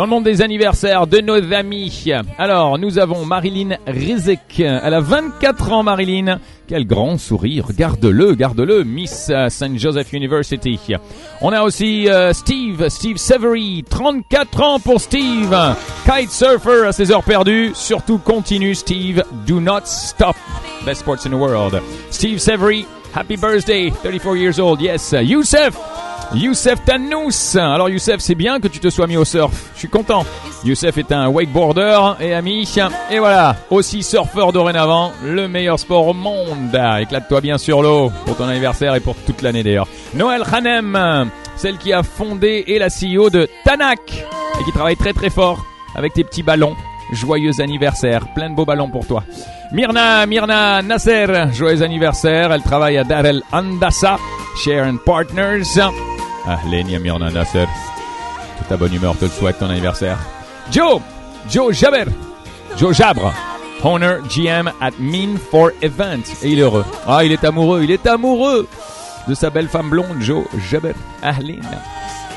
Dans le monde des anniversaires de nos amis. Alors, nous avons Marilyn Rizek. Elle a 24 ans, Marilyn. Quel grand sourire. Garde-le, garde-le, Miss St. Joseph University. On a aussi euh, Steve, Steve Severy. 34 ans pour Steve. Kite surfer à ses heures perdues. Surtout continue, Steve. Do not stop. Best sports in the world. Steve Severy. Happy birthday. 34 years old. Yes. Youssef. Youssef Tannous. Alors Youssef, c'est bien que tu te sois mis au surf. Je suis content. Youssef est un wakeboarder et ami. Et voilà, aussi surfeur dorénavant, le meilleur sport au monde. Éclate-toi bien sur l'eau pour ton anniversaire et pour toute l'année d'ailleurs. Noël Hanem, celle qui a fondé et la CEO de Tanak et qui travaille très très fort avec tes petits ballons. Joyeux anniversaire, plein de beaux ballons pour toi. Mirna, Mirna Nasser, joyeux anniversaire. Elle travaille à Darel Andassa, Share Partners. Ah, Lenia Mirna Nasser. Toute ta bonne humeur te le souhaite ton anniversaire. Joe, Joe Jaber, Joe Jabre, owner GM at Mean for Events. Et il est heureux. Ah, il est amoureux, il est amoureux de sa belle femme blonde, Joe Jaber. Ahlin.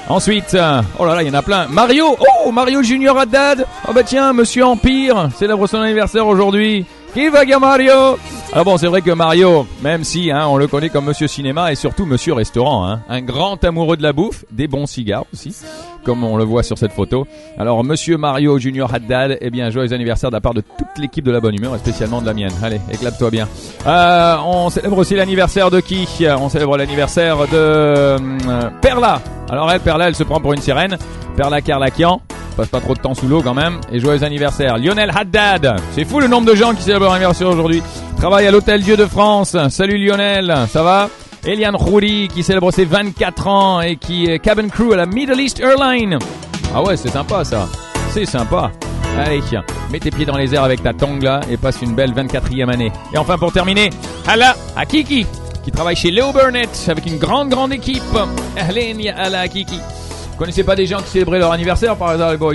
Ensuite, euh, oh là là, il y en a plein. Mario, oh, Mario Junior Haddad. Oh bah tiens, Monsieur Empire célèbre son anniversaire aujourd'hui. Qui va Mario? Alors bon, c'est vrai que Mario, même si hein, on le connaît comme Monsieur Cinéma et surtout Monsieur Restaurant, hein, un grand amoureux de la bouffe, des bons cigares aussi, comme on le voit sur cette photo. Alors Monsieur Mario Junior Haddad, eh bien joyeux anniversaire de la part de toute l'équipe de la bonne humeur et spécialement de la mienne. Allez, éclate-toi bien. Euh, on célèbre aussi l'anniversaire de qui? On célèbre l'anniversaire de euh, Perla. Alors elle, Perla, elle se prend pour une sirène. Perla Carlakian passe pas trop de temps sous l'eau quand même. Et joyeux anniversaire. Lionel Haddad. C'est fou le nombre de gens qui célèbrent leur anniversaire aujourd'hui. Travaille à l'Hôtel Dieu de France. Salut Lionel, ça va? Eliane Khouri qui célèbre ses 24 ans et qui est cabin crew à la Middle East Airline. Ah ouais, c'est sympa ça. C'est sympa. Allez, mets tes pieds dans les airs avec ta tongue là et passe une belle 24e année. Et enfin pour terminer, Hala Akiki qui travaille chez Leo Burnett avec une grande grande équipe. Ahlen Hala Akiki. Vous connaissez pas des gens qui célébraient leur anniversaire par hasard les boys?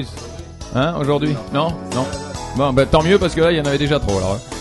Hein aujourd'hui? Non? Non? Bon bah tant mieux parce que là il y en avait déjà trop alors. hein.